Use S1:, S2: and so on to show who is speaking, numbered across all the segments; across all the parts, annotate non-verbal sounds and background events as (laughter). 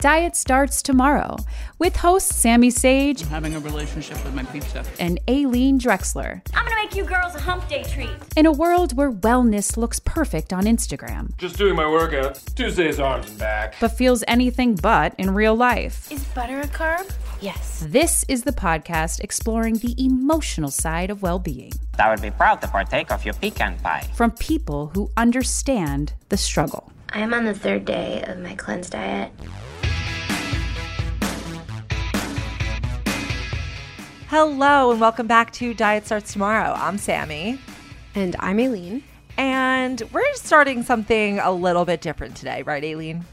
S1: Diet Starts Tomorrow with hosts Sammy Sage
S2: having a relationship with my pizza.
S1: and Aileen Drexler.
S3: I'm gonna make you girls a hump day treat.
S1: In a world where wellness looks perfect on Instagram,
S4: Just doing my workout. Tuesday's arms and back.
S1: but feels anything but in real life.
S3: Is butter a carb? Yes.
S1: This is the podcast exploring the emotional side of well being
S5: I would be proud to partake of your pecan pie.
S1: from people who understand the struggle.
S6: I am on the third day of my cleanse diet.
S7: Hello and welcome back to Diet Starts Tomorrow. I'm Sammy.
S8: And I'm Aileen.
S7: And we're starting something a little bit different today, right, Aileen?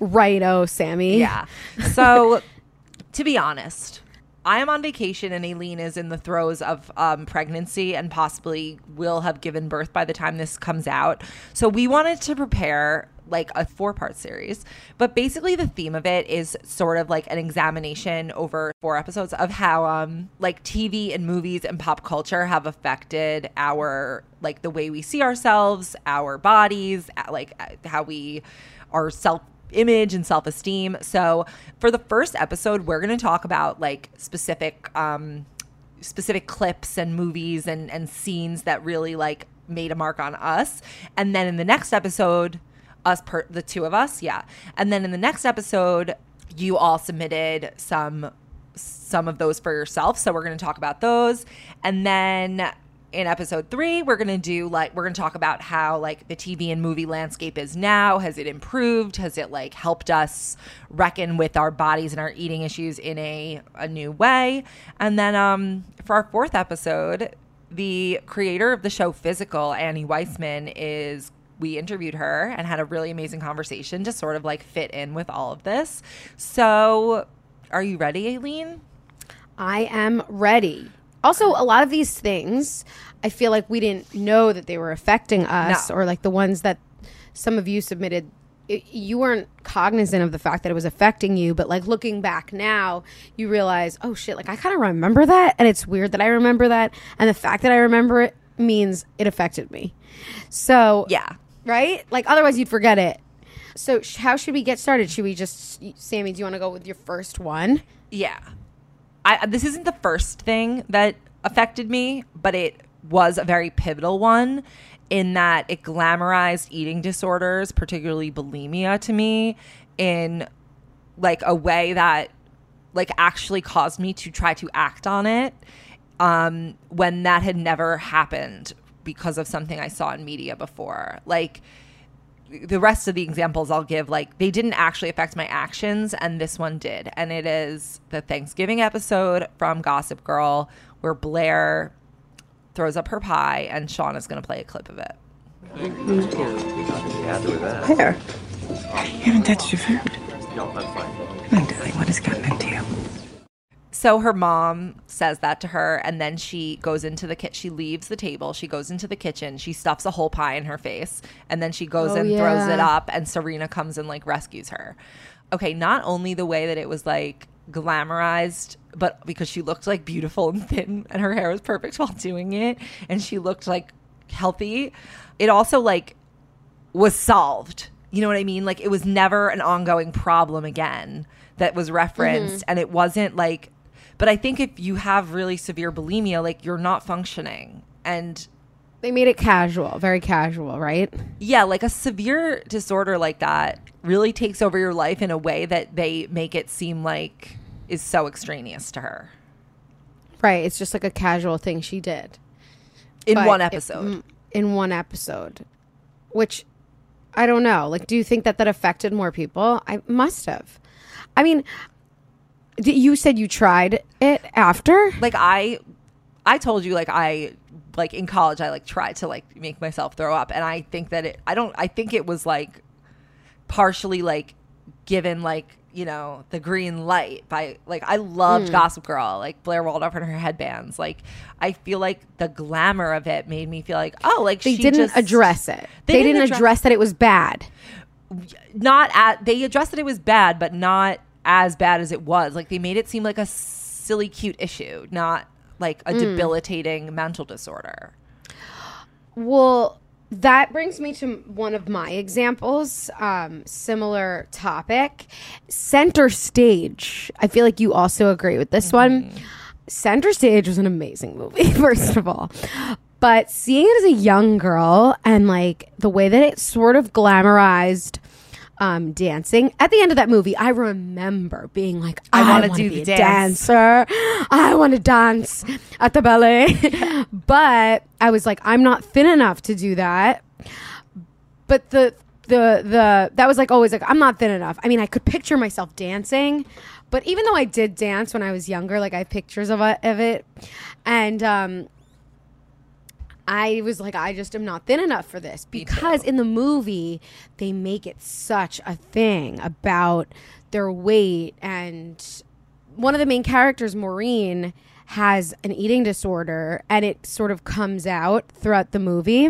S8: Right, oh, Sammy.
S7: Yeah. So, (laughs) to be honest, I am on vacation and Aileen is in the throes of um, pregnancy and possibly will have given birth by the time this comes out. So, we wanted to prepare like a four part series. But basically, the theme of it is sort of like an examination over four episodes of how, um, like TV and movies and pop culture have affected our, like the way we see ourselves, our bodies, like how we are self image and self esteem. So, for the first episode, we're going to talk about like specific, um, specific clips and movies and, and scenes that really like made a mark on us. And then in the next episode, us per the two of us, yeah. And then in the next episode, you all submitted some some of those for yourself. So we're going to talk about those. And then in episode 3, we're going to do like we're going to talk about how like the TV and movie landscape is now. Has it improved? Has it like helped us reckon with our bodies and our eating issues in a a new way? And then um for our fourth episode, the creator of the show Physical, Annie Weisman, is we interviewed her and had a really amazing conversation to sort of like fit in with all of this. So, are you ready, Aileen?
S8: I am ready. Also, a lot of these things, I feel like we didn't know that they were affecting us,
S7: No.
S8: or like the ones that some of you submitted. it- you weren't cognizant of the fact that it was affecting you, but like looking back now, you realize, oh shit, like I kind of remember that, and it's weird that I remember that, and the fact that I remember it means it affected me. So
S7: Yeah.
S8: Right? Like otherwise you'd forget it. So sh- how should we get started? Should we just Sammy, do you want to go with your first one?
S7: Yeah. I this isn't the first thing that affected me, but it was a very pivotal one in that it glamorized eating disorders, particularly bulimia to me in like a way that like actually caused me to try to act on it um when that had never happened because of something I saw in media before. Like the rest of the examples I'll give, like they didn't actually affect my actions, and this one did. And it is the Thanksgiving episode from Gossip Girl where Blair throws up her pie, and Sean is going to play a clip of it.
S9: There. You haven't touched your food. Come on, darling. What has gotten into you?
S7: So her mom says that to her, and then she goes into the kit. She leaves the table. She goes into the kitchen. She stuffs a whole pie in her face, and then she goes
S8: Oh,
S7: and throws it up. And Serena comes and like rescues her. Okay, not only the way that it was like glamorized, but because she looked like beautiful and thin, and her hair was perfect (laughs) while doing it, and she looked like healthy. It also like was solved. You know what I mean? Like it was never an ongoing problem again that was mm-hmm. referenced and it wasn't like but I think if you have really severe bulimia like you're not functioning and
S8: They made it casual, very casual, right?
S7: yeah, like a severe disorder like that really takes over your life in a way that they make it seem like is so extraneous to her
S8: Right. It's just like a casual thing she did
S7: in
S8: But
S7: one episode.
S8: mm, in one episode, which I don't know. Like, do you think that that affected more people? I must have. I mean, you said you tried it after.
S7: like I I told you like I like in college I like tried to like make myself throw up and I think that it I don't I think it was like partially like given like you know the green light by like I loved
S8: Mm.
S7: Gossip Girl like Blair Waldorf and her headbands like I feel like the glamour of it made me feel like oh like
S8: They didn't
S7: just-
S8: address it.
S7: They
S8: They,
S7: didn't
S8: didn't,
S7: address-
S8: address that it was bad.
S7: not at they addressed that it was bad but not as bad as it was like they made it seem like a silly cute issue not like a
S8: Mm.
S7: debilitating mental disorder
S8: Well, that brings me to one of my examples. Um, similar topic. Center Stage. I feel like you also agree with this one. Center Stage was an amazing movie, (laughs) first of all. But seeing it as a young girl and like the way that it sort of glamorized um, dancing at the end of that movie, I remember being like,
S7: I
S8: I,
S7: wanna do
S8: be
S7: the
S8: a
S7: dance."
S8: dancer. I want to dance at the ballet. (laughs) but I was like, I'm not thin enough to do that. But the the the that was like always like I'm not thin enough. I mean, I could picture myself dancing, but even though I did dance when I was younger, like I have pictures of of it, and um, I was like, I just am not thin enough for this because in the movie they make it such a thing about their weight and one of the main characters, Maureen, has an eating disorder and it sort of comes out throughout the movie.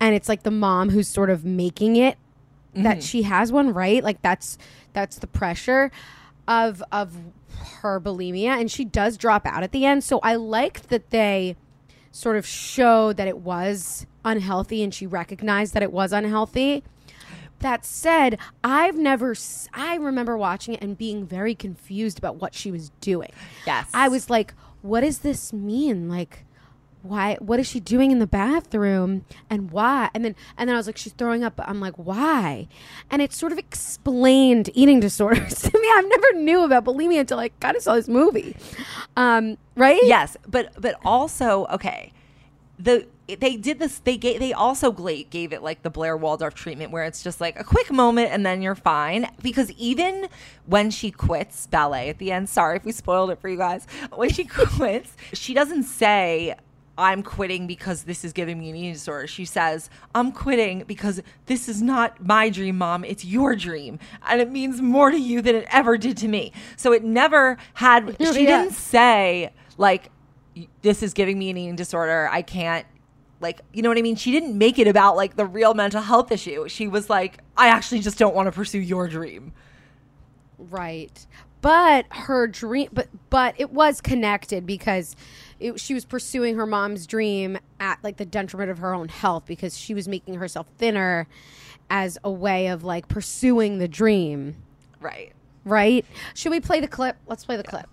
S8: And it's like the mom who's sort of making it that mm-hmm. she has one, right? Like that's that's the pressure of of her bulimia and she does drop out at the end. So I liked that they sort of show that it was unhealthy and she recognized that it was unhealthy. That said, I've never, I remember watching it and being very confused about what she was doing.
S7: Yes.
S8: I was like, what does this mean? Like, why, what is she doing in the bathroom and why? And then, and then I was like, she's throwing up. I'm like, why? And it sort of explained eating disorders (laughs) to me. I never knew about bulimia until I kind of saw this movie. Um, right?
S7: yes but but also okay the they did this they gave they also gave it like the blair waldorf treatment where it's just like a quick moment and then you're fine because even when she quits ballet at the end sorry if we spoiled it for you guys when she (laughs) quits she doesn't say I'm quitting because this is giving me an eating disorder. She says, I'm quitting because this is not my dream, mom. It's your dream. And it means more to you than it ever did to me. So it never had, she
S8: yeah.
S7: didn't say, like, this is giving me an eating disorder. I can't, like, you know what I mean? She didn't make it about, like, the real mental health issue. She was like, I actually just don't want to pursue your dream.
S8: Right. But her dream, but but it was connected because it, she was pursuing her mom's dream at like the detriment of her own health because she was making herself thinner as a way of like pursuing the dream.
S7: Right.
S8: Right? Should we play the clip? Let's play the clip.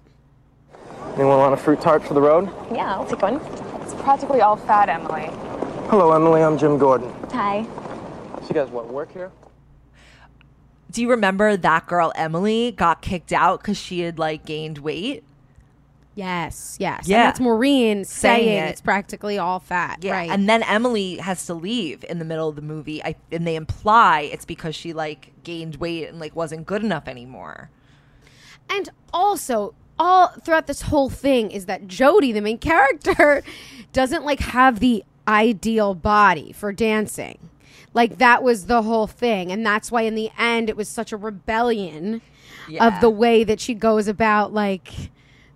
S10: Anyone want a fruit tart for the road?
S11: Yeah, I'll take one. It's practically all fat, Emily.
S10: Hello, Emily. I'm Jim Gordon.
S11: Hi.
S10: So you guys what work here?
S7: Do you remember that girl, Emily, got kicked out because she had, like, gained weight?
S8: Yes, yes.
S7: Yeah.
S8: And that's Maureen saying,
S7: Saying it.
S8: it's practically all fat.
S7: Yeah,
S8: right.
S7: and then Emily has to leave in the middle of the movie, I, and they imply it's because she like gained weight and like wasn't good enough anymore.
S8: And also, all throughout this whole thing is that Jody, the main character, (laughs) doesn't like have the ideal body for dancing. Like that was the whole thing, and that's why in the end it was such a rebellion
S7: Yeah.
S8: of the way that she goes about like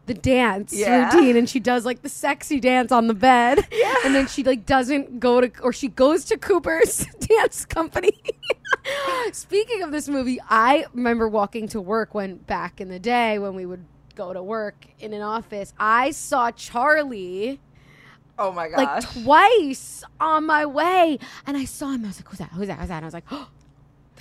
S8: the dance
S7: Yeah.
S8: routine and she does like the sexy dance on the bed and then she like doesn't go to or she goes to Cooper's (laughs) dance company (laughs) Speaking of this movie, I remember walking to work when back in the day when we would go to work in an office. I saw Charlie
S7: Oh my god,
S8: like twice on my way, and I saw him. I was like, "Who's that? Who's that? Who's that?" And I was like, (gasps) "Oh,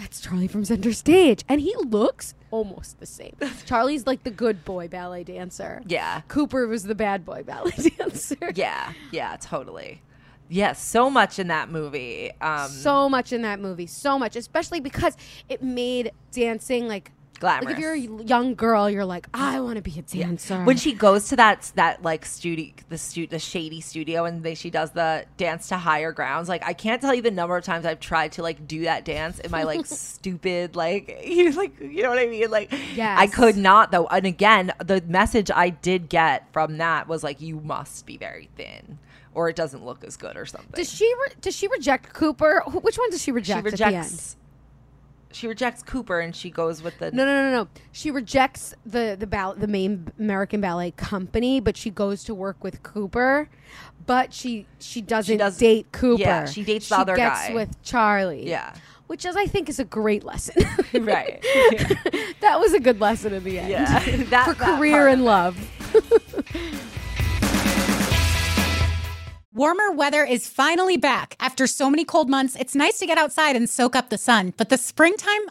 S8: that's Charlie from Center Stage," and he looks almost the same. (laughs) Charlie's like the good boy ballet dancer.
S7: Yeah.
S8: Cooper was the bad boy ballet (laughs) dancer.
S7: Yeah, yeah, totally. Yes, so much in that movie. Um,
S8: so much in that movie, so much, especially because it made dancing like
S7: glamorous.
S8: Like if you're a young girl, you're like, I want to be a dancer.
S7: when she goes to that that like studio the stu- the shady studio and they, she does the dance to higher grounds like i can't tell you the number of times i've tried to like do that dance in my like (laughs) stupid like (laughs) you like you know what i mean like
S8: Yes.
S7: i could not though and again the message i did get from that was like you must be very thin or it doesn't look as good or something
S8: does she re- does she reject Cooper? Wh- Which one does she reject?
S7: she
S8: At the end?
S7: rejects she rejects cooper and she goes with the
S8: No, no, no, no. She rejects the the ball- the main American ballet company, but she goes to work with Cooper. But she she doesn't
S7: does-
S8: date Cooper.
S7: yeah, she dates the other
S8: gets
S7: guy.
S8: with Charlie.
S7: Yeah.
S8: which is I think is a great lesson. (laughs) (laughs)
S7: right
S8: that was a good lesson in the end.
S7: Yeah. (laughs) That-
S8: for
S7: that
S8: career
S7: part
S8: and love.
S12: Warmer weather is finally back. After so many cold months, it's nice to get outside and soak up the sun, but the springtime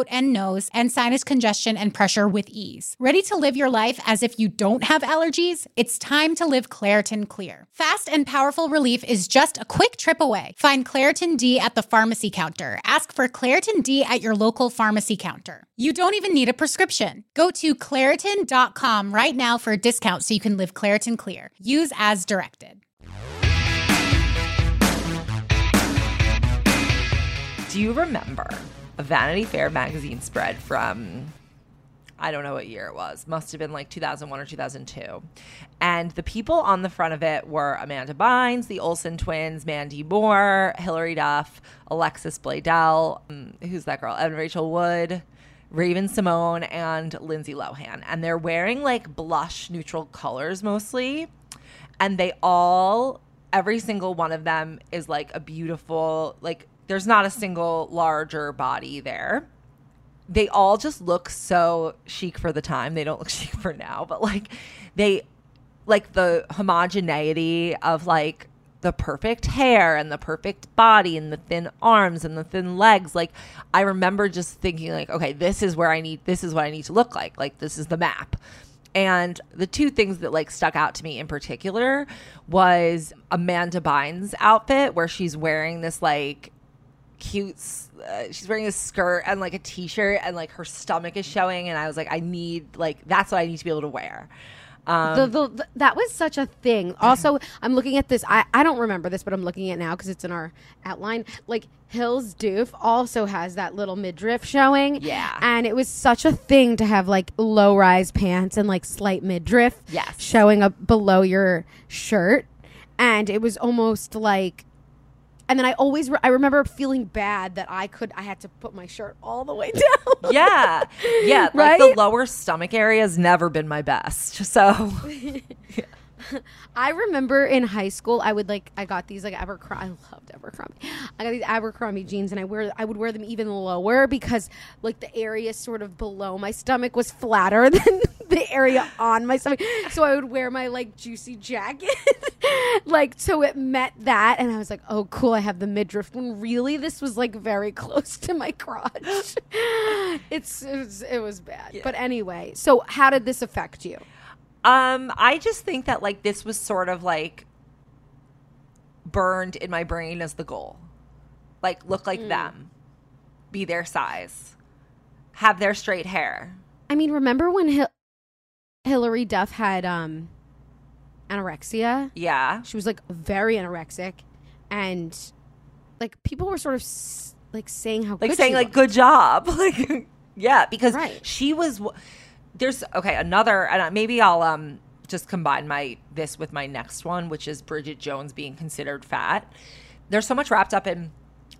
S12: and nose, and sinus congestion and pressure with ease. Ready to live your life as if you don't have allergies? It's time to live Claritin Clear. Fast and powerful relief is just a quick trip away. Find Claritin D at the pharmacy counter. Ask for Claritin D at your local pharmacy counter. You don't even need a prescription. Go to Claritin.com right now for a discount so you can live Claritin Clear. Use as directed.
S7: Do you remember a Vanity Fair magazine spread from I don't know what year it was. Must have been like 2001 or 2002. And the people on the front of it were Amanda Bynes, the Olsen twins, Mandy Moore, Hilary Duff, Alexis Bledel, um, who's that girl? Evan Rachel Wood, Raven-Symoné, and Lindsay Lohan. And they're wearing like blush neutral colors mostly. And they all, every single one of them is like a beautiful, like, there's not a single larger body there they all just look so chic for the time. They don't look (laughs) chic for now, but like they like the homogeneity of like the perfect hair and the perfect body and the thin arms and the thin legs. Like I remember just thinking like, okay, this is where I need this is what I need to look like. Like this is the map. And the two things that like stuck out to me in particular was Amanda Bynes' outfit where she's wearing this like cute uh, she's wearing a skirt and like a t-shirt and like her stomach is showing and i was like i need like that's what i need to be able to wear um,
S8: the, the, the- that was such a thing. (laughs) Also, I'm looking at this. I, I don't remember this, but I'm looking at it now because it's in our outline. Like Hilary Duff also has that little midriff showing.
S7: Yeah.
S8: and it was such a thing to have like low rise pants and like slight midriff.
S7: Yes.
S8: showing up below your shirt, and it was almost like. And then I always re- I remember feeling bad that I could I had to put my shirt all the way (laughs) down.
S7: yeah yeah like
S8: Right?
S7: the lower stomach area has never been my best so (laughs) (laughs)
S8: I remember in high school, I would like I got these like Abercrombie. I loved Abercrombie. I got these Abercrombie jeans, and I wear I would wear them even lower because like the area sort of below my stomach was flatter (laughs) than the area on my stomach. So I would wear my like juicy jacket, (laughs) like so it met that, and I was like, oh cool, I have the midriff. When really this was like very close to my crotch. it's it was, it was bad, but anyway. So how did this affect you?
S7: Um, I just think that like this was sort of like burned in my brain as the goal. Like look like them. Be their size. Have their straight hair.
S8: I mean, remember when Hil- Hilary Duff had um anorexia?
S7: Yeah.
S8: She was like very anorexic and like people were sort of s- like saying how
S7: Like
S8: good
S7: saying like good job. (laughs) Like Yeah, because
S8: Right.
S7: she was. w- There's okay another, and maybe I'll um just combine my this with my next one, which is Bridget Jones being considered fat. There's so much wrapped up in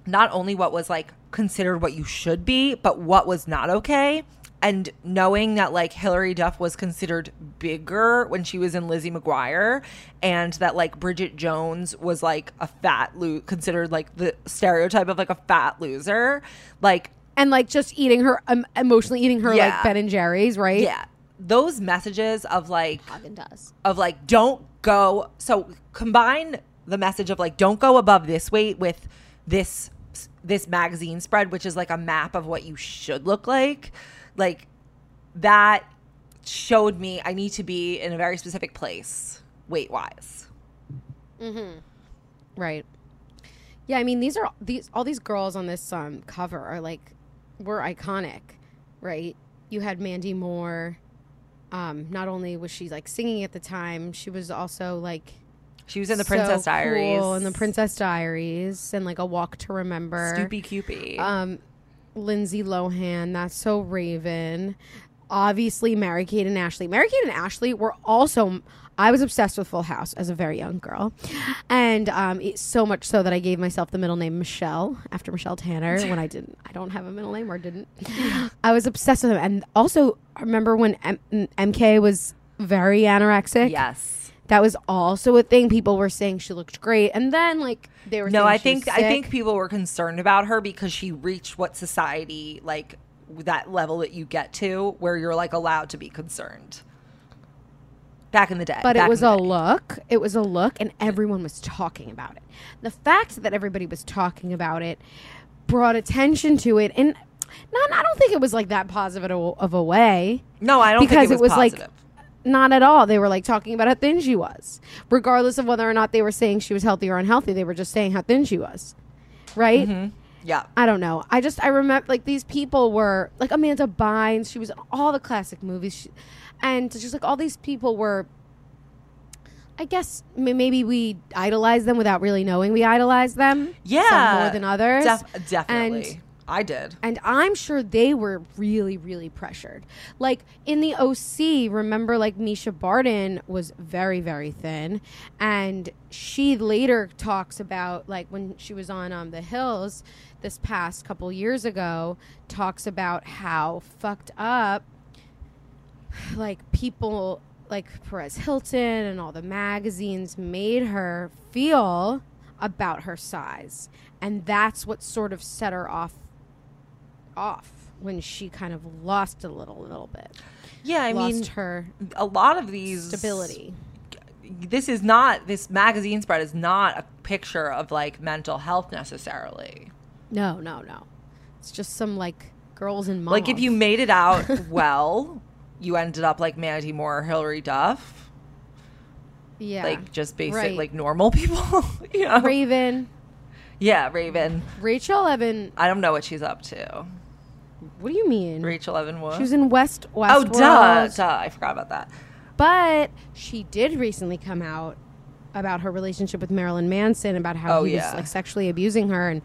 S7: not only what was like considered what you should be, but what was not okay. And knowing that like Hilary Duff was considered bigger when she was in Lizzie McGuire, and that like Bridget Jones was like a fat lo- considered like the stereotype of like a fat loser, like
S8: and like just eating her um, emotionally eating her
S7: Yeah.
S8: like Ben and Jerry's, right?
S7: Yeah. Those messages of like
S8: Häagen-Dazs.
S7: of like don't go so combine the message of like don't go above this weight with this this magazine spread which is like a map of what you should look like. Like that showed me I need to be in a very specific place weight wise.
S8: Mm-hmm. Right. Yeah, I mean these are these all these girls on this um cover are like were iconic, right? You had Mandy Moore. Um, not only was she like singing at the time, she was also like
S7: She was in the Princess Diaries.
S8: cool in the Princess Diaries and like a Walk to Remember.
S7: Stupid Cupid.
S8: Um, Lindsay Lohan, that's so Raven. Obviously, Mary Kate and Ashley. Mary Kate and Ashley were also. I was obsessed with Full House as a very young girl, and um, it, so much so that I gave myself the middle name Michelle after Michelle Tanner when I didn't. I don't have a middle name or didn't. (laughs) I was obsessed with them, and also remember when M- MK was very anorexic.
S7: Yes.
S8: That was also a thing. People were saying she looked great, and then like they were.
S7: No,
S8: saying
S7: I
S8: she was
S7: think I think people were concerned about her because she reached what society like that level that you get to where you're like allowed to be concerned. Back in the day,
S8: But it was a
S7: day.
S8: look. It was a look, and everyone was talking about it. The fact that everybody was talking about it brought attention to it, and not. I don't think it was like that positive of a- way.
S7: No, I don't think
S8: because
S7: it was
S8: like not at all. They were like talking about how thin she was, regardless of whether or not they were saying she was healthy or unhealthy. They were just saying how thin she was, right?
S7: Mm-hmm. Yeah.
S8: I don't know. I just I remember like these people were like Amanda Bynes. She was in all the classic movies, she, and just like all these people were. I guess m- maybe we idolize them without really knowing we idolize them.
S7: Yeah,
S8: some more than others.
S7: Def- definitely.
S8: And
S7: I did.
S8: and I'm sure they were really, really pressured. Like in the OC, remember, like Mischa Barton was very, very thin, and she later talks about like when she was on um, the Hills this past couple years ago, talks about how fucked up like people like Perez Hilton and all the magazines made her feel about her size. And that's what sort of set her off off when she kind of lost a little little bit.
S7: Yeah, I
S8: lost
S7: mean,
S8: her
S7: a lot of these
S8: stability.
S7: This is not this magazine spread is not a picture of like mental health necessarily.
S8: No, no, no. It's just some like girls and moms.
S7: Like if you made it out (laughs) well, you ended up like Mandy Moore or Hilary Duff.
S8: yeah,
S7: Like just basic
S8: Right.
S7: like normal people. (laughs) you know?
S8: Raven,
S7: Yeah, Raven.
S8: Rachel Evan.
S7: I don't know what she's up to.
S8: What do you mean?
S7: Rachel Evan Wood.
S8: She was in West West.
S7: Oh, duh, duh. I forgot about that.
S8: But she did recently come out about her relationship with Marilyn Manson, about how
S7: Oh,
S8: he
S7: yeah.
S8: was like sexually abusing her and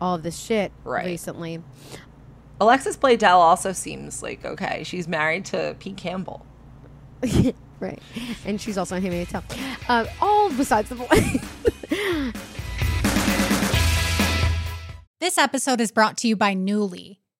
S8: all of this shit
S7: Right.
S8: recently.
S7: Alexis Bledel also seems like okay. She's married to Pete Campbell. (laughs)
S8: right. And she's also on Handmaid's Tale. Uh, all besides the point. (laughs)
S12: This episode is brought to you by Nuuly.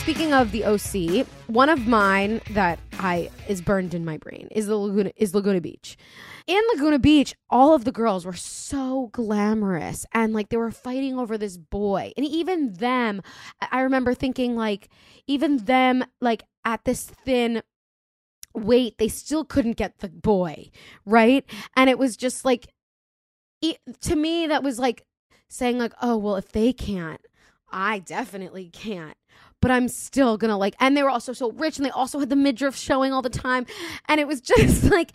S8: Speaking of the OC, one of mine that I is burned in my brain is the Laguna is Laguna Beach. In Laguna Beach, all of the girls were so glamorous and like they were fighting over this boy. And even them, I remember thinking like even them like at this thin weight, they still couldn't get the boy, right? And it was just like it, to me that was like saying like, "Oh, well if they can't, I definitely can't." But I'm still gonna like. And they were also so rich, and they also had the midriff showing all the time, and it was (laughs) just like,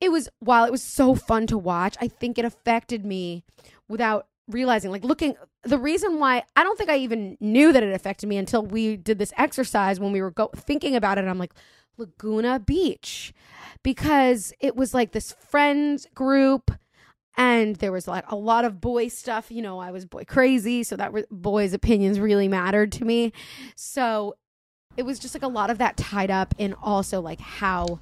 S8: it was while it was so fun to watch. I think it affected me without realizing. Like looking, the reason why I don't think I even knew that it affected me until we did this exercise when we were go- thinking about it. I'm like, Laguna Beach, because it was like this friend group and there was like a lot of boy stuff you know i was boy crazy so that re- boys opinions really mattered to me. So it was just like a lot of that tied up in also like how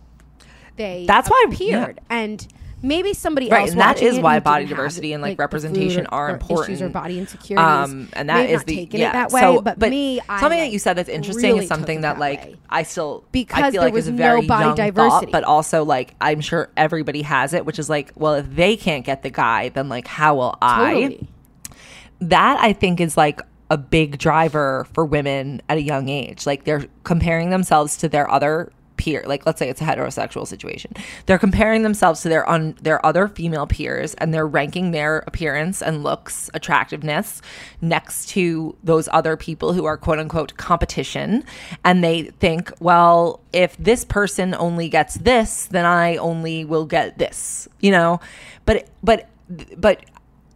S8: they
S7: That's why-
S8: appeared. And maybe somebody else.
S7: Right,
S8: else
S7: and that is why body diversity and, like,
S8: food
S7: representation
S8: or-
S7: are
S8: or issues or body insecurities
S7: Um, and that
S8: have
S7: is the
S8: taken
S7: yeah.
S8: it that way
S7: So,
S8: but, me I,
S7: something
S8: like,
S7: that you said that's interesting
S8: really
S7: is something
S8: it
S7: that, like I still I
S8: Because
S7: feel
S8: there
S7: like
S8: was
S7: is a
S8: no
S7: very
S8: body
S7: young
S8: diversity.
S7: thought, but also like I'm sure everybody has it, which is like, well, if they can't get the guy, then like how will I?
S8: Totally.
S7: That I think is like a big driver for women at a young age. Like they're comparing themselves to their other peer. Like let's say it's a heterosexual situation. They're comparing themselves to their un- their other female peers and they're ranking their appearance and looks, attractiveness next to those other people who are quote unquote competition and they think, well, if this person only gets this, then I only will get this, you know? But but but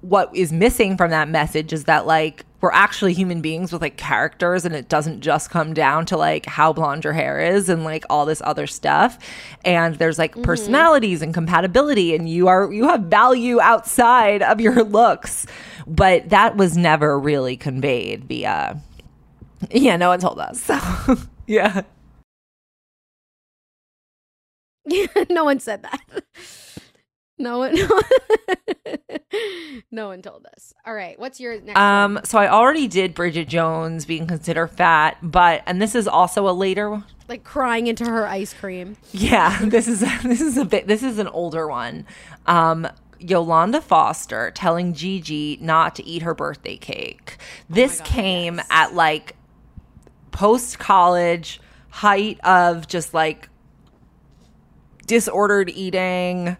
S7: what is missing from that message is that like we're actually human beings with like characters and it doesn't just come down to like how blonde your hair is and like all this other stuff. And there's like mm-hmm. personalities and compatibility and you are you have value outside of your looks. But that was never really conveyed via yeah no one told us. (laughs) So yeah. (laughs)
S8: No one said that. No one, (laughs) (laughs) no one told us. All right, what's your next?
S7: um so i already did bridget jones being considered fat but and this is also a later one
S8: like crying into her ice cream.
S7: Yeah, (laughs) this is (laughs) this is a bit this is an older one. Um Yolanda Foster telling Gigi not to eat her birthday cake. This came at like post college height of just like disordered eating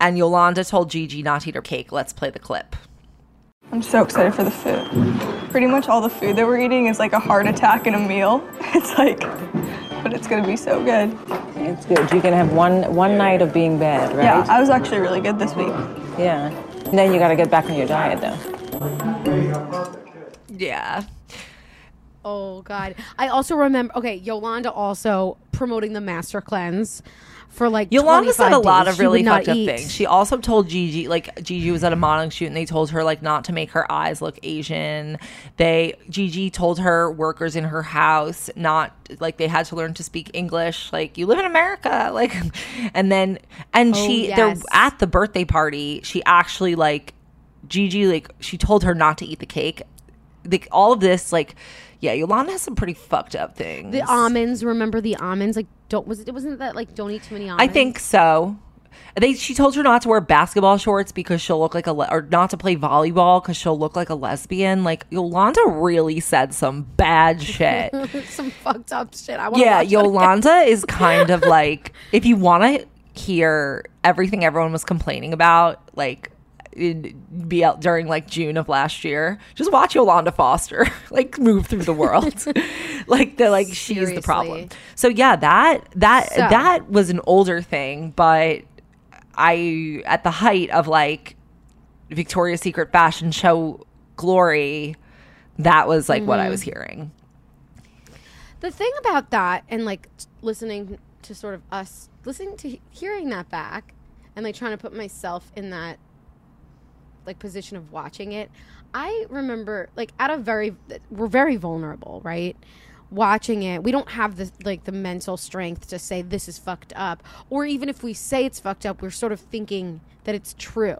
S7: and Yolanda told Gigi not to eat her cake. Let's play the clip.
S13: I'm so excited for the food. Pretty much all the food that we're eating is like a heart attack in a meal. (laughs) It's like, but it's gonna be so good.
S14: It's good. You can have one one night of being bad, right?
S13: Yeah, I was actually really good this week.
S14: Yeah. And then you got to get back on your diet, though.
S7: Yeah.
S8: Oh God! I also remember. Okay, Yolanda also promoting the master cleanse for like
S7: Yolanda said a lot
S8: days.
S7: of really fucked up
S8: eat.
S7: things. She also told Gigi, like Gigi was at a modeling shoot, and they told her like not to make her eyes look Asian. They Gigi told her workers in her house not like they had to learn to speak English. Like you live in America, (laughs) like, and then and
S8: Oh,
S7: she
S8: yes.
S7: they're at the birthday party. She actually like Gigi like she told her not to eat the cake. Like all of this like. Yeah, Yolanda has some pretty fucked up things.
S8: The almonds. Remember the almonds? Like don't was it? Wasn't that like don't eat too many almonds?
S7: I think so. They she told her not to wear basketball shorts because she'll look like a le- or not to play volleyball because she'll look like a lesbian. Like Yolanda really said some bad (laughs) shit.
S8: some fucked up shit. I
S7: yeah,
S8: watch it again.
S7: Yolanda is (laughs) kind of like if you want to hear everything everyone was complaining about, like in, be out during like June of last year. Just watch Yolanda Foster (laughs) like move through the world. (laughs) (laughs) like the like she's the problem. So yeah, that that
S8: So-
S7: that was an older thing, but I at the height of like Victoria's Secret fashion show glory, that was like what I was mm-hmm. hearing.
S8: The thing about that and like t- listening to sort of us listening to hearing that back and like trying to put myself in that like position of watching it, I remember like at a very we're very vulnerable, right? Watching it, we don't have the like the mental strength to say this is fucked up, or even if we say it's fucked up, we're sort of thinking that it's true.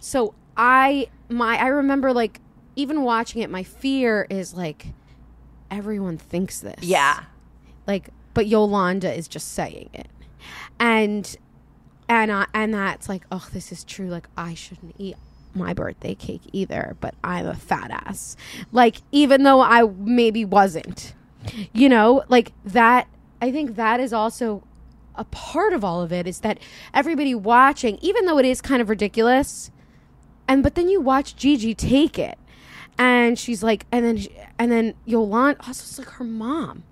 S8: So I my I remember like even watching it, my fear is like everyone thinks this.
S7: Yeah.
S8: Like, but Yolanda is just saying it, and and I, and that's like, oh, this is true. Like, I shouldn't eat my birthday cake either, but I'm a fat ass. Like, even though I maybe wasn't, you know, like that. I think that is also a part of all of it is that everybody watching, even though it is kind of ridiculous, and but then you watch Gigi take it, and she's like, and then she- and then Yolanda also oh, it's like her mom,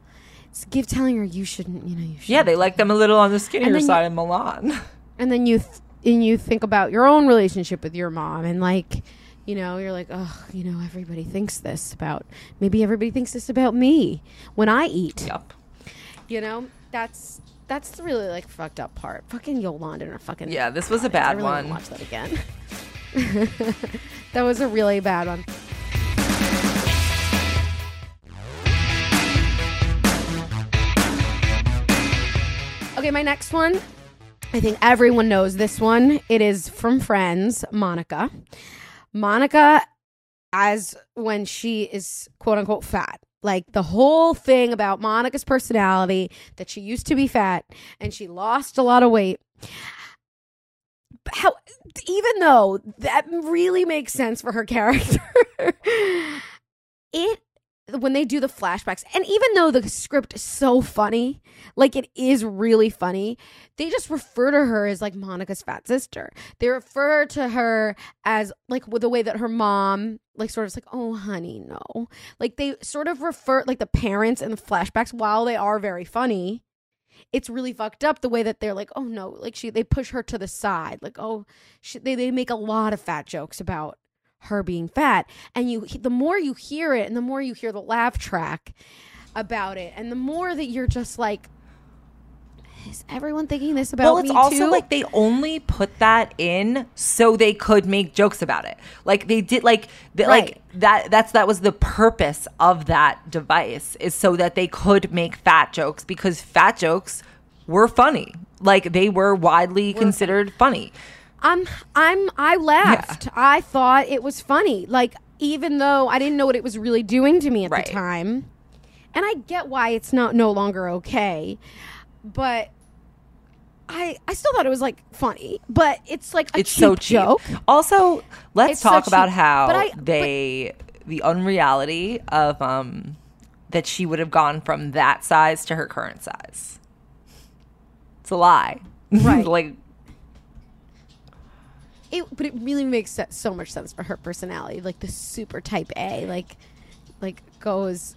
S8: it's give telling her you shouldn't, you know, you should.
S7: Yeah, they like them a little on the skinnier
S8: then you-
S7: side of Milan. (laughs)
S8: And then you th- and you think about your own relationship with your mom, and like, you know, you're like, oh, you know, everybody thinks this about maybe everybody thinks this about me when I eat.
S7: Yep.
S8: You know, that's that's the really like fucked up part. Fucking Yolanda and her fucking
S7: Yeah, this was a bad
S8: really
S7: one.
S8: Watch that again. (laughs) that was a really bad one. Okay, my next one. I think everyone knows this one. It is from Friends, Monica. Monica, as when she is quote unquote fat. Like the whole thing about Monica's personality that she used to be fat and she lost a lot of weight. How, even though that really makes sense for her character, (laughs) it when they do the flashbacks, and even though the script is so funny, like it is really funny, they just refer to her as like Monica's fat sister. They refer to her as like with the way that her mom, like, sort of like, oh, honey, no. Like they sort of refer, like the parents and the flashbacks, while they are very funny, it's really fucked up the way that they're like, oh no, like she, they push her to the side, like, oh, she, they, they make a lot of fat jokes about her being fat and you the more you hear it and the more you hear the laugh track about it and the more that you're just like is everyone thinking this about me?
S7: well, it's also
S8: too?
S7: like they only put that in so they could make jokes about it. Like they did, like they,
S8: Right.
S7: like that. That's that was the purpose of that device is so that they could make fat jokes because fat jokes were funny. Like they were widely considered funny.
S8: I'm I'm I laughed. I thought it was funny. Like even though I didn't know what it was really doing to me at
S7: Right.
S8: the time. And I get why it's not no longer okay. But I I still thought it was like funny, but it's like a
S7: it's
S8: cheap
S7: so cheap.
S8: joke.
S7: Also, let's
S8: It's so
S7: talk about how
S8: I-
S7: they the unreality of um that she would have gone from that size to her current size. It's a lie. (laughs)
S8: Right.
S7: like
S8: It, but it really makes so much sense for her personality, like the super type A, like like goes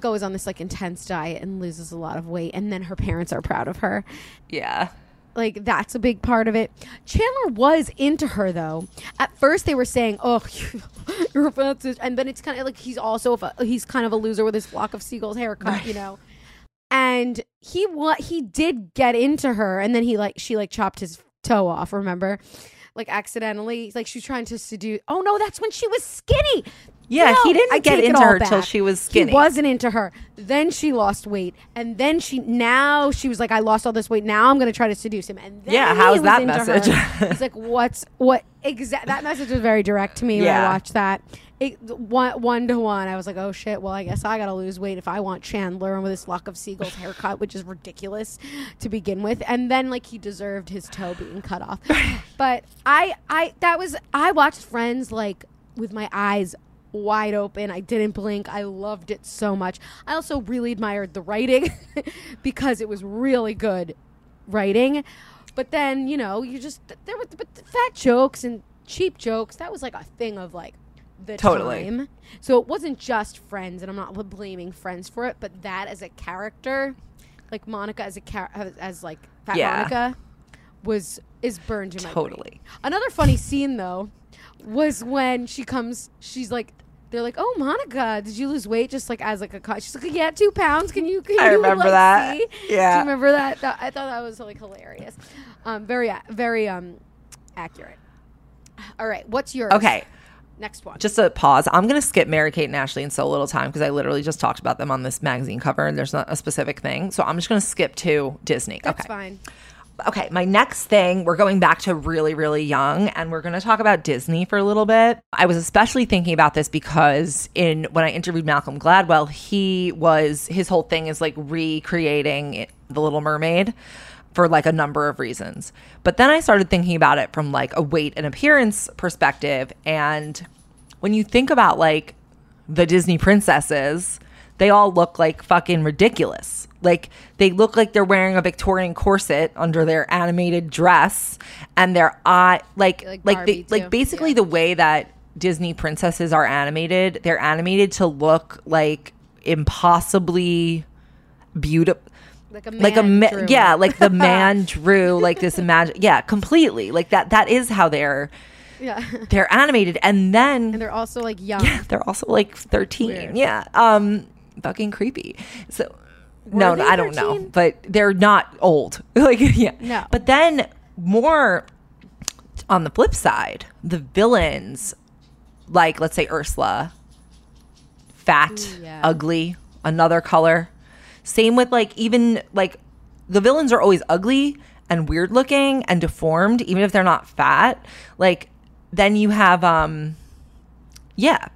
S8: goes on this like intense diet and loses a lot of weight, and then her parents are proud of her.
S7: yeah.
S8: Like that's a big part of it. Chandler was into her though. At first they were saying, "Oh, (laughs) you're a and then it's kind of like he's also a, he's kind of a loser with his flock of seagulls haircut, you know. (laughs) And he what he did get into her, and then he like she like chopped his toe off. Remember, like accidentally, like she was trying to seduce. Oh no, that's when she was skinny.
S7: Yeah, he didn't
S8: I
S7: get into her till she was skinny.
S8: He wasn't into her. Then she lost weight, and then she now she was like, "I lost all this weight. Now I'm going to try to seduce him." And then
S7: Yeah, how's that
S8: into
S7: message?
S8: her. It's like, "What's what exact?" That message was very direct to me when I watched that. It, one one to one, I was like, "Oh shit! Well, I guess I got to lose weight if I want Chandler with this lock of seagulls haircut, which is ridiculous to begin with." And then like he deserved his toe being cut off. (laughs) but I I that was I watched Friends like with my eyes wide open. I didn't blink. I loved it so much. I also really admired the writing (laughs) because it was really good writing. But then you know you just there were but fat jokes and cheap jokes. That was like a thing of like the
S7: Totally.
S8: time. So it wasn't just Friends, and I'm not blaming Friends for it, but that as a character, like Monica as a char- as, as like Fat
S7: Yeah.
S8: Monica, was is burned in my brain.
S7: Totally.
S8: Another funny scene though was when she comes. She's like. They're like, oh, Monica, did you lose weight? Just like as like a cut, she's like, yeah, two pounds. Can you? Can
S7: I
S8: you,
S7: remember
S8: like,
S7: that.
S8: see?"
S7: Yeah.
S8: Do you remember that? I thought that was like hilarious. Um, very, a- very um, accurate. All right, what's yours?
S7: Okay.
S8: Next one.
S7: Just a pause. I'm going to skip Mary Kate and Ashley in so little time because I literally just talked about them on this magazine cover and there's not a specific thing. So I'm just going to skip to Disney.
S8: That's
S7: okay.
S8: fine.
S7: Okay, my next thing, we're going back to really, really young, and we're going to talk about Disney for a little bit. I was especially thinking about this because in when I interviewed Malcolm Gladwell, he was his whole thing is like recreating The Little Mermaid for like a number of reasons. But then I started thinking about it from like a weight and appearance perspective, and when you think about like the Disney princesses, they all look like fucking ridiculous. Like they look like they're wearing a Victorian corset under their animated dress and their eye like
S8: Like
S7: like,
S8: Barbie,
S7: they,
S8: too.
S7: like basically the way that Disney princesses are animated, they're animated to look like impossibly beautiful
S8: Like a
S7: like a
S8: man
S7: ma- yeah like the (laughs) man drew like this (laughs) imagine yeah completely like that that is how they're
S8: Yeah.
S7: they're animated and then
S8: and they're also like young.
S7: yeah, they're also like 13.
S8: Weird.
S7: Yeah. Um fucking creepy. So no,
S8: Were
S7: no, I don't know. But they're not old. (laughs) like yeah.
S8: No.
S7: But then more on the flip side, the villains like let's say Ursula fat,
S8: Ooh, yeah.
S7: ugly, another color. Same with like even like the villains are always ugly and weird looking and deformed even if they're not fat. Like then you have um yeah.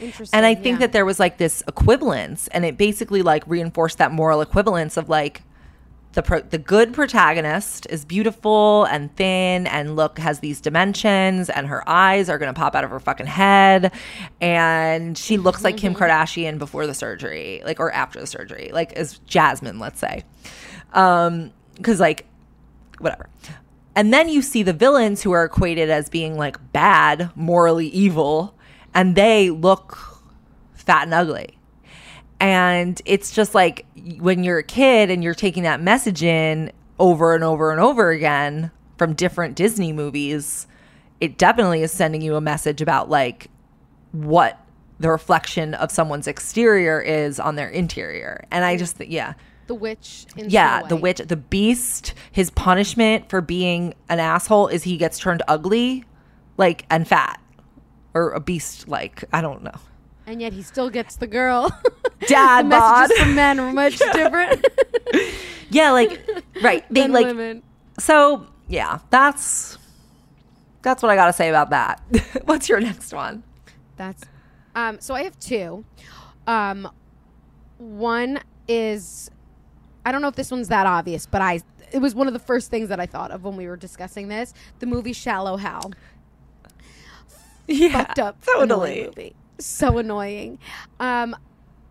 S8: Interesting,
S7: And I think
S8: yeah.
S7: that there was like this equivalence and it basically like reinforced that moral equivalence of like the pro- the good protagonist is beautiful and thin and look has these dimensions and her eyes are going to pop out of her fucking head and she looks like Kim Kardashian before the surgery like or after the surgery like as Jasmine let's say. Um cuz like whatever. And then you see the villains who are equated as being like bad morally evil and they look fat and ugly and it's just like when you're a kid and you're taking that message in over and over and over again from different Disney movies, it definitely is sending you a message about like what the reflection of someone's exterior is on their interior. And I just, th- yeah.
S8: The witch. In
S7: Yeah, the witch, the beast, his punishment for being an asshole is he gets turned ugly, like, and fat. Or a beast, like, I don't know.
S8: and yet he still gets the girl. (laughs)
S7: Dad (laughs)
S8: the
S7: bod.
S8: messages from men are much (laughs) different
S7: Yeah, like, right. They like,
S8: women.
S7: So yeah, that's that's what I got to say about that. What's your next one?
S8: That's um so I have two. Um one is I don't know if this one's that obvious, but I it was one of the first things that I thought of when we were discussing this. The movie Shallow Hal.
S7: Yeah,
S8: Fucked up
S7: totally.
S8: movie. So annoying. Um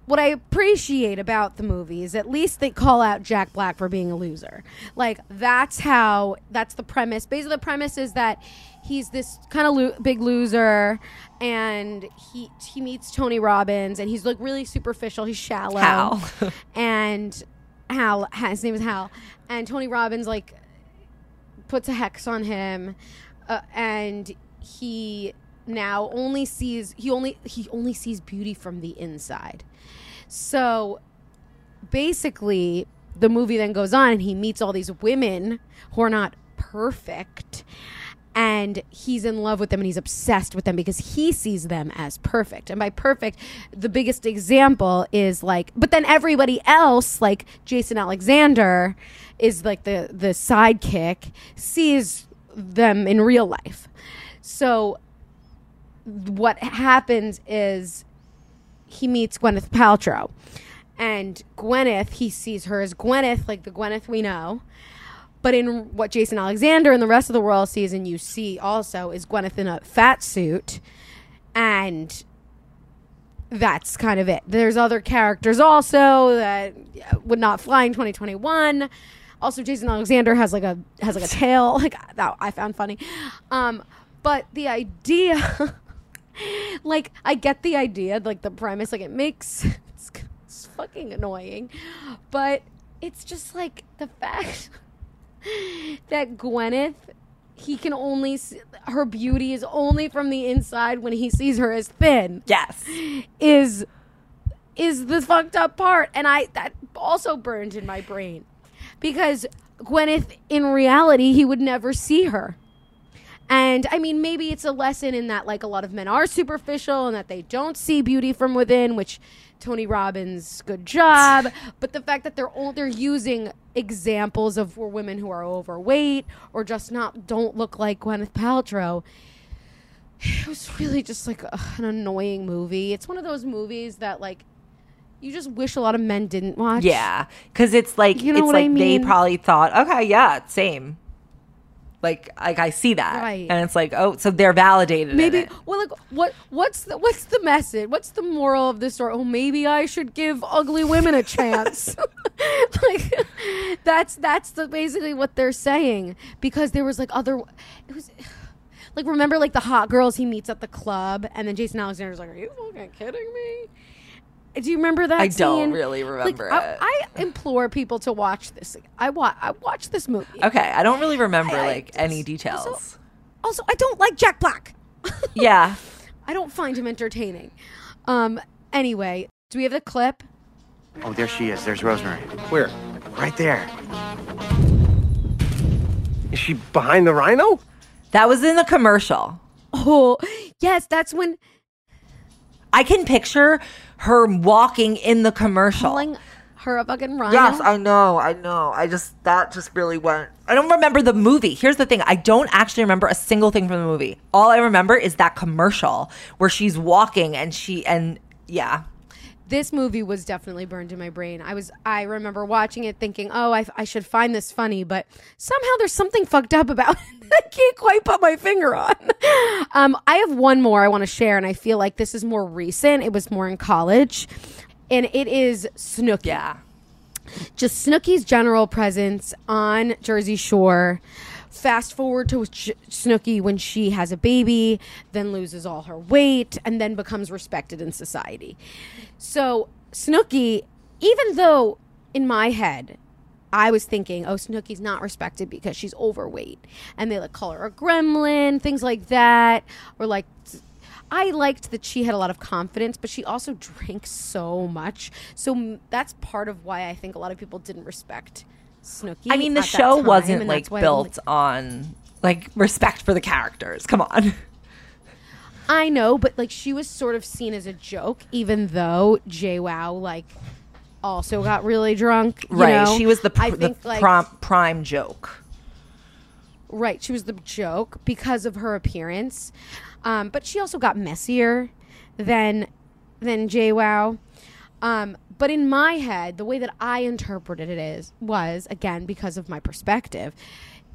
S8: what I appreciate about the movie is at least they call out Jack Black for being a loser. Like that's how that's the premise. Basically, the premise is that he's this kind of lo- big loser, and he he meets Tony Robbins, and he's like really superficial. He's shallow.
S7: Hal. (laughs)
S8: and Hal, his name is Hal, and Tony Robbins like puts a hex on him, uh, and he now only sees he only he only sees beauty from the inside. So basically, the movie then goes on, and he meets all these women who are not perfect. And he's in love with them and he's obsessed with them because he sees them as perfect. And by perfect, the biggest example is like, but then everybody else, like Jason Alexander, is like the, the sidekick, sees them in real life. So what happens is he meets Gwyneth Paltrow. And Gwyneth, he sees her as Gwyneth, like the Gwyneth we know. But in what Jason Alexander and the rest of the world sees, and you see also, is Gwyneth in a fat suit. And that's kind of it. There's other characters also that would not fly in 2021. Also, Jason Alexander has like a has like a tail, (laughs) like that I found funny. Um, but the idea, (laughs) like, I get the idea, like the premise, like it makes (laughs) it's, it's fucking annoying, but it's just like the fact (laughs) that Gwyneth he can only s her beauty is only from the inside when he sees her as thin.
S7: Yes.
S8: Is is the fucked up part and I that also burned in my brain because Gwyneth in reality he would never see her. And I mean, maybe it's a lesson in that, like, a lot of men are superficial and that they don't see beauty from within, which Tony Robbins, good job. (laughs) but the fact that they're all, they're using examples of for women who are overweight or just not don't look like Gwyneth Paltrow. (sighs) It was really just like ugh, an annoying movie. It's one of those movies that like you just wish a lot of men didn't watch.
S7: Yeah, because it's like
S8: You know
S7: it's like
S8: I
S7: they probably thought, okay, yeah, same. Like, like I see that,
S8: Right.
S7: and it's like, oh, so they're validated.
S8: Maybe well, like what what's the what's the message? What's the moral of this story? Oh, maybe I should give ugly women a chance. (laughs) (laughs) like that's that's the basically what they're saying because there was like other it was like remember like the hot girls he meets at the club and then Jason Alexander's like, are you fucking kidding me? Do you remember that?
S7: I don't really remember
S8: I,
S7: it.
S8: I implore people to watch this. I watch. I watched this movie.
S7: Okay, I don't really remember
S8: I- I
S7: like any details.
S8: Also, I don't like Jack Black. (laughs)
S7: yeah,
S8: I don't find him entertaining. Um. Anyway, do we have the clip?
S15: Oh, there she is. There's Rosemary. Where? Right there.
S16: Is she behind the rhino?
S7: that was in the commercial.
S8: Oh, yes, that's when
S7: I can picture her walking in the commercial.
S8: calling her a fucking rhino.
S7: Yes, I know, I know. I just that just really went. I don't remember the movie. Here's the thing: I don't actually remember a single thing from the movie. All I remember is that commercial where she's walking and she and yeah,
S8: this movie was definitely burned in my brain. I was I remember watching it thinking, "Oh, I, I should find this funny," but somehow there's something fucked up about (laughs) it. I can't quite put my finger on. (laughs) Um, I have one more I want to share, and I feel like this is more recent. It was more in college, and it is Snooki.
S7: yeah.
S8: just Snooki's general presence on Jersey Shore. Fast forward to Sh- Snooki when she has a baby, then loses all her weight, and then becomes respected in society. So, Snooki, even though in my head, I was thinking, oh, Snooki's not respected because she's overweight. And they like call her a gremlin, things like that. Or like, I liked that she had a lot of confidence, but she also (laughs) drank so much. So that's part of why I think a lot of people didn't respect Snooki.
S7: I mean, the show
S8: time,
S7: wasn't like
S8: that's why I'm
S7: built on like respect for the characters. Come on.
S8: I know, but like she was sort of seen as a joke, even though JWoww like also got really drunk. you
S7: right.
S8: know?
S7: She was the, pr- the
S8: like
S7: prom- prime joke.
S8: right. She was the joke because of her appearance, um, but she also got messier than than JWoww. Um, but in my head, the way that I interpreted it is was again because of my perspective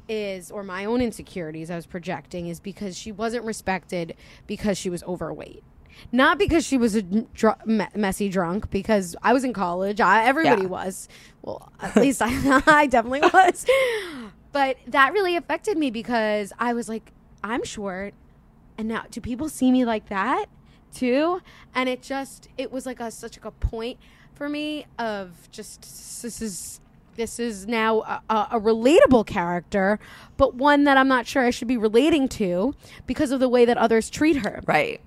S8: is or my own insecurities I was projecting is because she wasn't respected because she was overweight. Not because she was a dr- me- messy drunk, because I was in college. I, everybody
S7: Yeah.
S8: was. Well, at least I, (laughs) I definitely was. But that really affected me because I was like, I'm short. And now, do people see me like that too? And it just, it was like a such like a point for me of just, this is this is now a, a, a relatable character, but one that I'm not sure I should be relating to because of the way that others treat her.
S7: Right.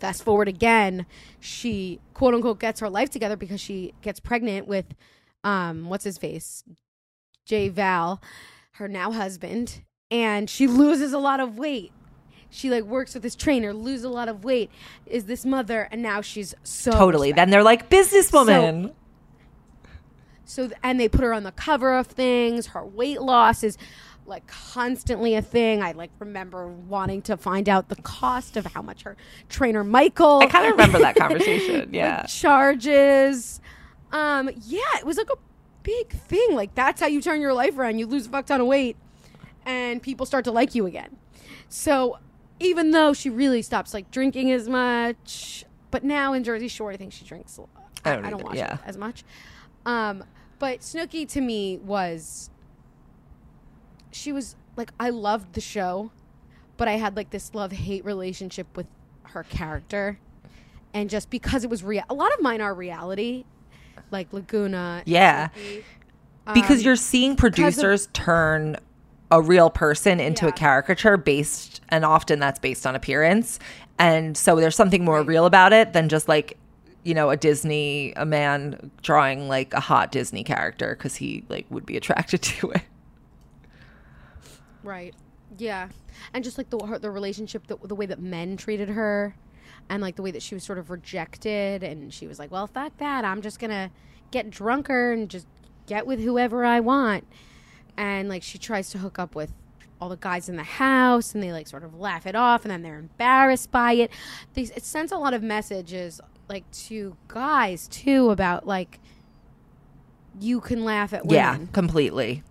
S8: Fast forward again, she quote unquote gets her life together because she gets pregnant with, um, what's his face, Jay Val, her now husband, and she (laughs) loses a lot of weight. She like works with this trainer, loses a lot of weight, is this mother, and now she's so
S7: totally. Then they're like businesswoman.
S8: so and they put her on the cover of things. Her weight loss is like constantly a thing. I like remember wanting to find out the cost of how much her trainer Michael.
S7: I kind of (laughs) remember that conversation.
S8: like,
S7: Yeah.
S8: charges. Um, yeah, it was like a big thing. Like that's how you turn your life around. You lose a fuck ton of weight, and people start to like you again. So even though she really stops like drinking as much, but now in Jersey Shore, I think she drinks. a lot.
S7: I don't
S8: I don't watch
S7: yeah.
S8: it as much. Um, but Snooki to me was she was like I loved the show, but I had like this love hate relationship with her character, and just because it was real, a lot of mine are reality, like Laguna.
S7: Yeah.
S8: Snooki.
S7: because
S8: Um,
S7: you're seeing
S8: because of-
S7: producers turn a real person into a caricature based and often that's based on appearance and so there's something more real about it than just like you know a disney a man drawing like a hot disney character because he like would be (laughs) attracted to it
S8: Right. Yeah. And just like the her, the relationship, the, the way that men treated her, and like the way that she was sort of rejected, and she was like, "Well, fuck that. I'm just gonna get drunker and just get with whoever I want." And like she tries to hook up with all the guys in the house, and they like sort of laugh it off, and then they're embarrassed by it. They, it sends a lot of messages like to guys too about like you can laugh at women.
S7: yeah completely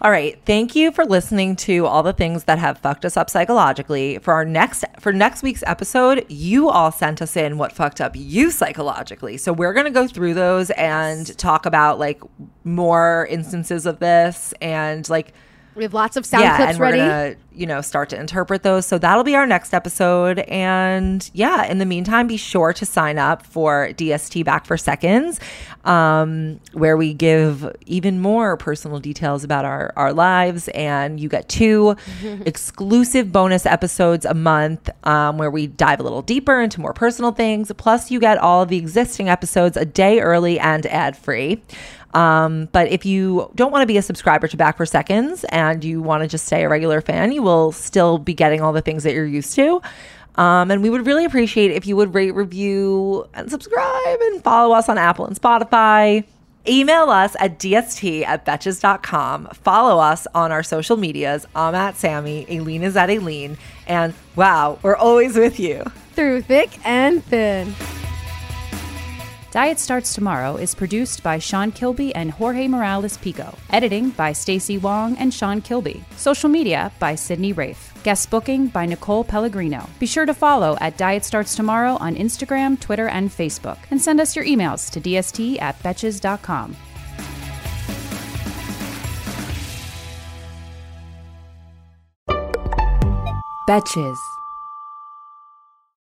S7: all right. Thank you for listening to all the things that have fucked us up psychologically. For our next for next week's episode you all sent us in what fucked up you psychologically. So we're going to go through those and talk about like more instances of this and like
S8: We have lots of sound
S7: yeah,
S8: clips
S7: and we're gonna, you know, start to interpret those. So that'll be our next episode. And yeah, in the meantime, be sure to sign up for DST Back for Seconds, um, where we give even more personal details about our our lives, and you get two (laughs) exclusive bonus episodes a month, um, where we dive a little deeper into more personal things. Plus, you get all of the existing episodes a day early and ad free. Um, but if you don't want to be a subscriber to Back for Seconds and you want to just stay a regular fan, you will still be getting all the things that you're used to. Um, and we would really appreciate if you would rate, review, and subscribe and follow us on Apple and Spotify. Email us at dst at betches.com. Follow us on our social medias. I'm at Sammy. Aileen is at Aileen. And wow, we're always with you.
S8: Through thick and thin.
S1: Diet Starts Tomorrow is produced by Sean Kilby and Jorge Morales Pico. Editing by Stacey Wong and Sean Kilby. Social media by Sydney Rafe. Guest booking by Nicole Pellegrino. Be sure to follow at Diet Starts Tomorrow on Instagram, Twitter, and Facebook. And send us your emails to dst at betches.com. Betches.